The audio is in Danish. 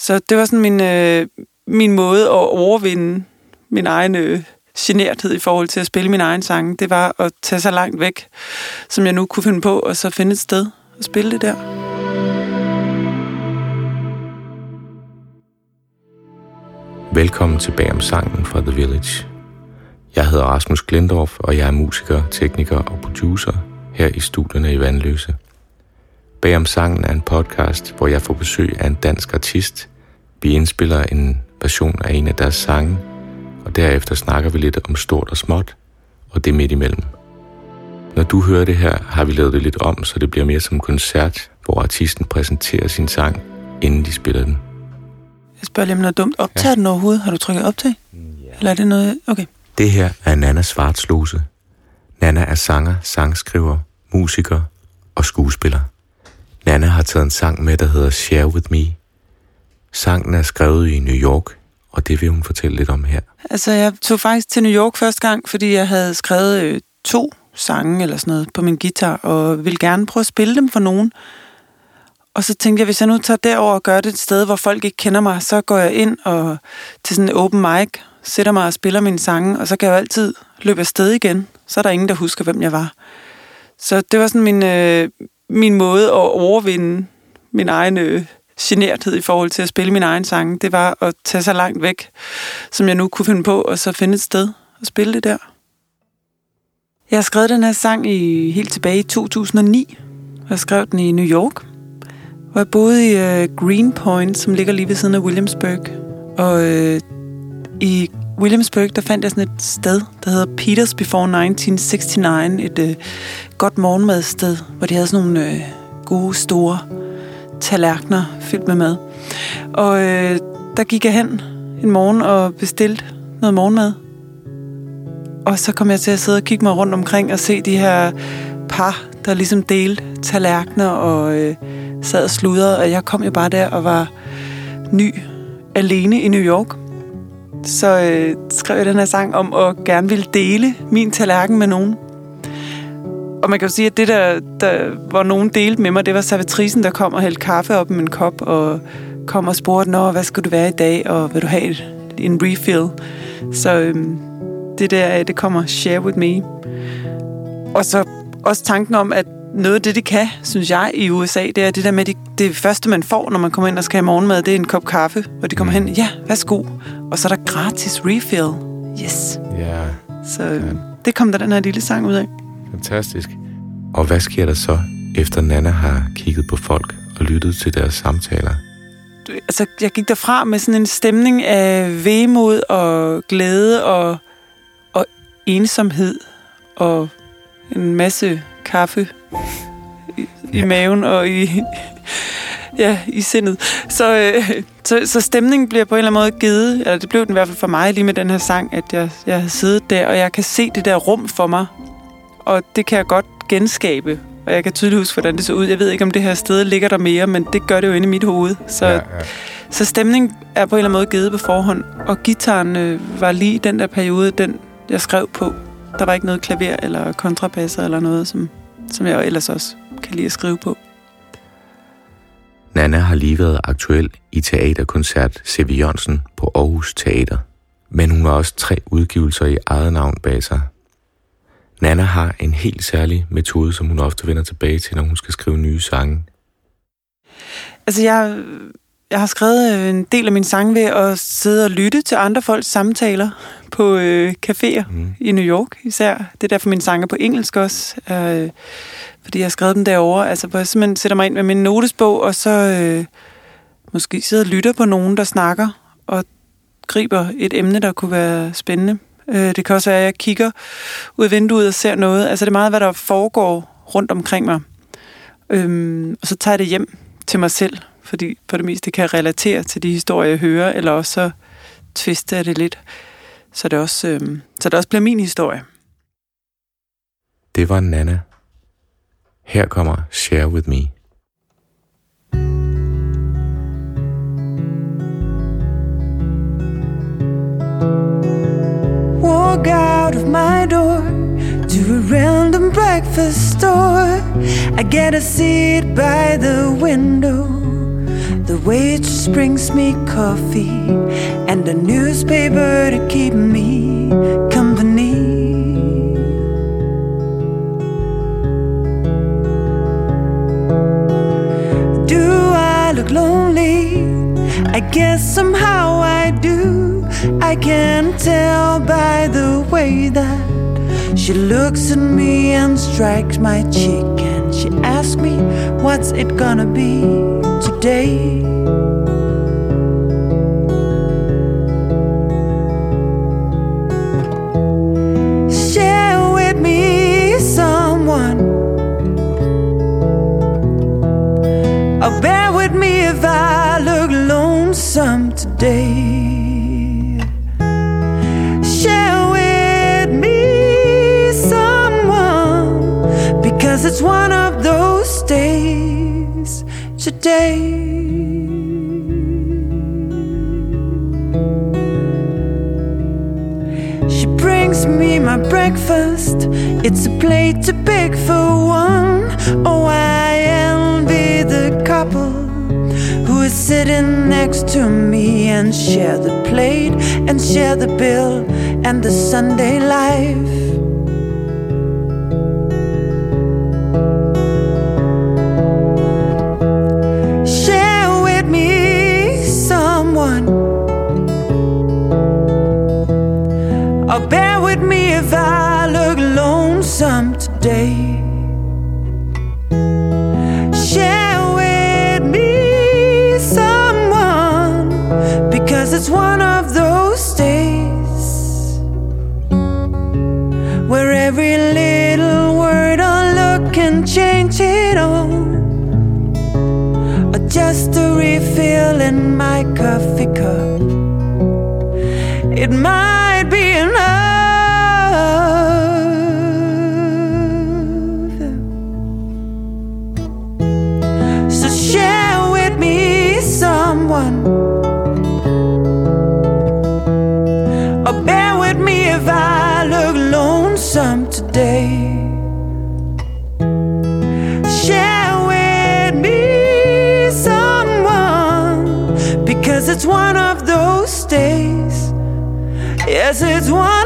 Så det var sådan min, øh, min måde at overvinde min egen øh, generthed i forhold til at spille min egen sang. Det var at tage så langt væk, som jeg nu kunne finde på, og så finde et sted at spille det der. Velkommen tilbage om sangen fra The Village. Jeg hedder Rasmus Glendorf, og jeg er musiker, tekniker og producer her i studierne i Vandløse. Bag om sangen er en podcast, hvor jeg får besøg af en dansk artist. Vi indspiller en version af en af deres sange, og derefter snakker vi lidt om stort og småt, og det midt imellem. Når du hører det her, har vi lavet det lidt om, så det bliver mere som en koncert, hvor artisten præsenterer sin sang, inden de spiller den. Jeg spørger lige om noget dumt. Optager ja. den overhovedet? Har du trykket optag? Ja. Eller er det noget... Okay. Det her er Nana Svartslose. Nana er sanger, sangskriver, musiker og skuespiller. Nana har taget en sang med, der hedder Share With Me. Sangen er skrevet i New York, og det vil hun fortælle lidt om her. Altså, jeg tog faktisk til New York første gang, fordi jeg havde skrevet øh, to sange eller sådan noget på min guitar, og ville gerne prøve at spille dem for nogen. Og så tænkte jeg, hvis jeg nu tager derover og gør det et sted, hvor folk ikke kender mig, så går jeg ind og til sådan en open mic, sætter mig og spiller mine sange, og så kan jeg jo altid løbe afsted igen. Så er der ingen, der husker, hvem jeg var. Så det var sådan min, øh, min måde at overvinde min egen øh, generthed i forhold til at spille min egen sange. Det var at tage så langt væk, som jeg nu kunne finde på, og så finde et sted og spille det der. Jeg har skrevet den her sang i, helt tilbage i 2009. Jeg skrev den i New York, hvor jeg boede i øh, Greenpoint, som ligger lige ved siden af Williamsburg. Og øh, i Williamsburg, der fandt jeg sådan et sted, der hedder Peters Before 1969. Et øh, godt morgenmadsted, hvor de havde sådan nogle øh, gode, store tallerkener fyldt med mad. Og øh, der gik jeg hen en morgen og bestilte noget morgenmad. Og så kom jeg til at sidde og kigge mig rundt omkring og se de her par, der ligesom delte tallerkener og øh, sad og sludrede. Og jeg kom jo bare der og var ny alene i New York. Så øh, skrev jeg den her sang om at gerne ville dele min tallerken med nogen. Og man kan jo sige, at det, der, der hvor nogen delte med mig, det var servitrisen, der kom og hældte kaffe op i min kop, og kom og spurgte, Nå, hvad skulle du være i dag, og vil du have et, en refill? Så øh, det der, øh, det kommer share with me. Og så også tanken om, at noget af det, de kan, synes jeg, i USA, det er det der med, de, det første, man får, når man kommer ind og skal have morgenmad, det er en kop kaffe, hvor de kommer hen, ja, værsgo. Og så er der gratis refill. Yes. Ja. Så øhm, det kom der den her lille sang ud af. Fantastisk. Og hvad sker der så, efter Nana har kigget på folk og lyttet til deres samtaler? Altså, jeg gik derfra med sådan en stemning af vemod og glæde og, og ensomhed og en masse kaffe i, ja. i maven og i, ja, i sindet. Så, øh, så, så stemningen bliver på en eller anden måde givet, eller det blev den i hvert fald for mig lige med den her sang, at jeg, jeg har siddet der, og jeg kan se det der rum for mig, og det kan jeg godt genskabe. Og jeg kan tydeligt huske, hvordan det så ud. Jeg ved ikke, om det her sted ligger der mere, men det gør det jo inde i mit hoved. Så, ja, ja. så stemningen er på en eller anden måde givet på forhånd. Og gitaren øh, var lige den der periode, den jeg skrev på. Der var ikke noget klaver eller kontrabasser eller noget, som, som jeg ellers også kan lide at skrive på. Nana har lige været aktuel i teaterkoncert C.V. Jørgensen på Aarhus Teater. Men hun har også tre udgivelser i eget navn bag sig. Nana har en helt særlig metode, som hun ofte vender tilbage til, når hun skal skrive nye sange. Altså, jeg, jeg har skrevet en del af min sang ved at sidde og lytte til andre folks samtaler på øh, caféer mm. i New York især. Det er derfor, min sang er på engelsk også. Øh, fordi jeg har skrevet dem derovre. Altså, hvor jeg simpelthen sætter mig ind med min notesbog, og så øh, måske sidder og lytter på nogen, der snakker, og griber et emne, der kunne være spændende. Øh, det kan også være, at jeg kigger ud af vinduet og ser noget. Altså, det er meget, hvad der foregår rundt omkring mig. Øhm, og så tager jeg det hjem til mig selv, fordi på det meste kan jeg relatere til de historier, jeg hører, eller også så twister jeg det lidt, så det også, øhm, så det også bliver min historie. Det var Nana. Her kommer Share With Me. Walk out of my door to a random breakfast store. I get a seat by the window. Waitress brings me coffee and a newspaper to keep me company. Do I look lonely? I guess somehow I do. I can tell by the way that she looks at me and strikes my cheek, and she asks me, What's it gonna be today? Share with me someone, or bear with me if I look lonesome today. Today. She brings me my breakfast. It's a plate too big for one. Oh, I envy the couple who is sitting next to me and share the plate and share the bill and the Sunday life. Share with me someone because it's one of those days where every little word or look can change it all. Or just a refill in my coffee cup. It might be enough. Today. Share with me someone because it's one of those days. Yes, it's one